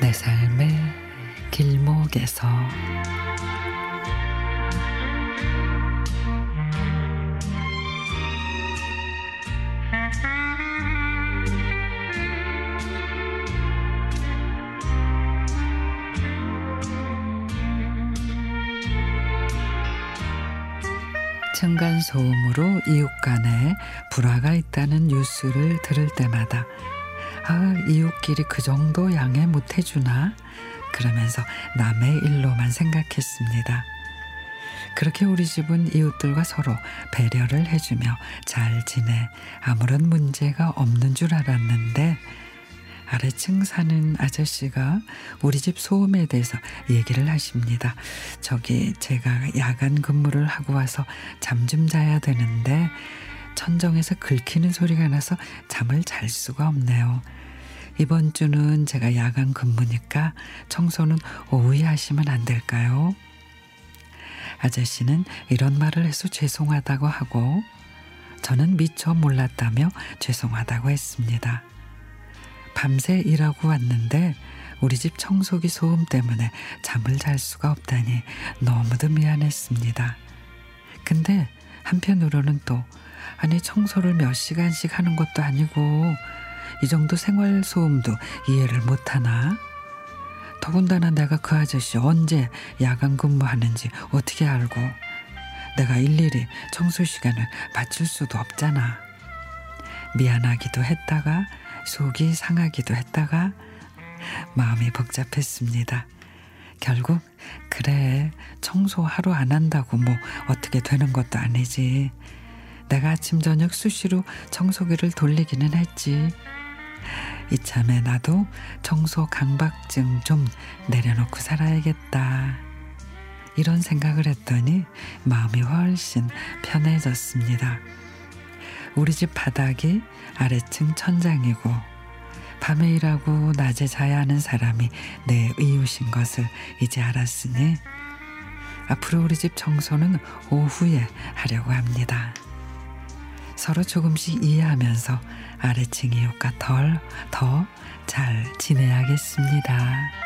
내 삶의 길목에서. 층간소음으로 이웃 간에 불화가 있다는 뉴스를 들을 때마다 아, 이웃끼리 그 정도 양해 못 해주나? 그러면서 남의 일로만 생각했습니다. 그렇게 우리 집은 이웃들과 서로 배려를 해주며 잘 지내 아무런 문제가 없는 줄 알았는데 아래층 사는 아저씨가 우리 집 소음에 대해서 얘기를 하십니다. 저기 제가 야간 근무를 하고 와서 잠 좀 자야 되는데 천정에서 긁히는 소리가 나서 잠을 잘 수가 없네요. 이번 주는 제가 야간 근무니까 청소는 오후에 하시면 안 될까요? 아저씨는 이런 말을 해서 죄송하다고 하고 저는 미처 몰랐다며 죄송하다고 했습니다. 밤새 일하고 왔는데 우리 집 청소기 소음 때문에 잠을 잘 수가 없다니 너무도 미안했습니다. 근데 한편으로는 또 아니 청소를 몇 시간씩 하는 것도 아니고 이 정도 생활 소음도 이해를 못하나? 더군다나 내가 그 아저씨 언제 야간 근무하는지 어떻게 알고 내가 일일이 청소 시간을 맞출 수도 없잖아. 미안하기도 했다가 속이 상하기도 했다가 마음이 복잡했습니다. 결국 그래 청소 하루 안 한다고 뭐 어떻게 되는 것도 아니지. 내가 아침 저녁 수시로 청소기를 돌리기는 했지. 이참에 나도 청소 강박증 좀 내려놓고 살아야겠다. 이런 생각을 했더니 마음이 훨씬 편해졌습니다. 우리 집 바닥이 아래층 천장이고 밤에 일하고 낮에 자야 하는 사람이 내 이웃인 것을 이제 알았으니 앞으로 우리 집 청소는 오후에 하려고 합니다. 서로 조금씩 이해하면서 아래층 이웃과 덜 더 잘 지내야겠습니다.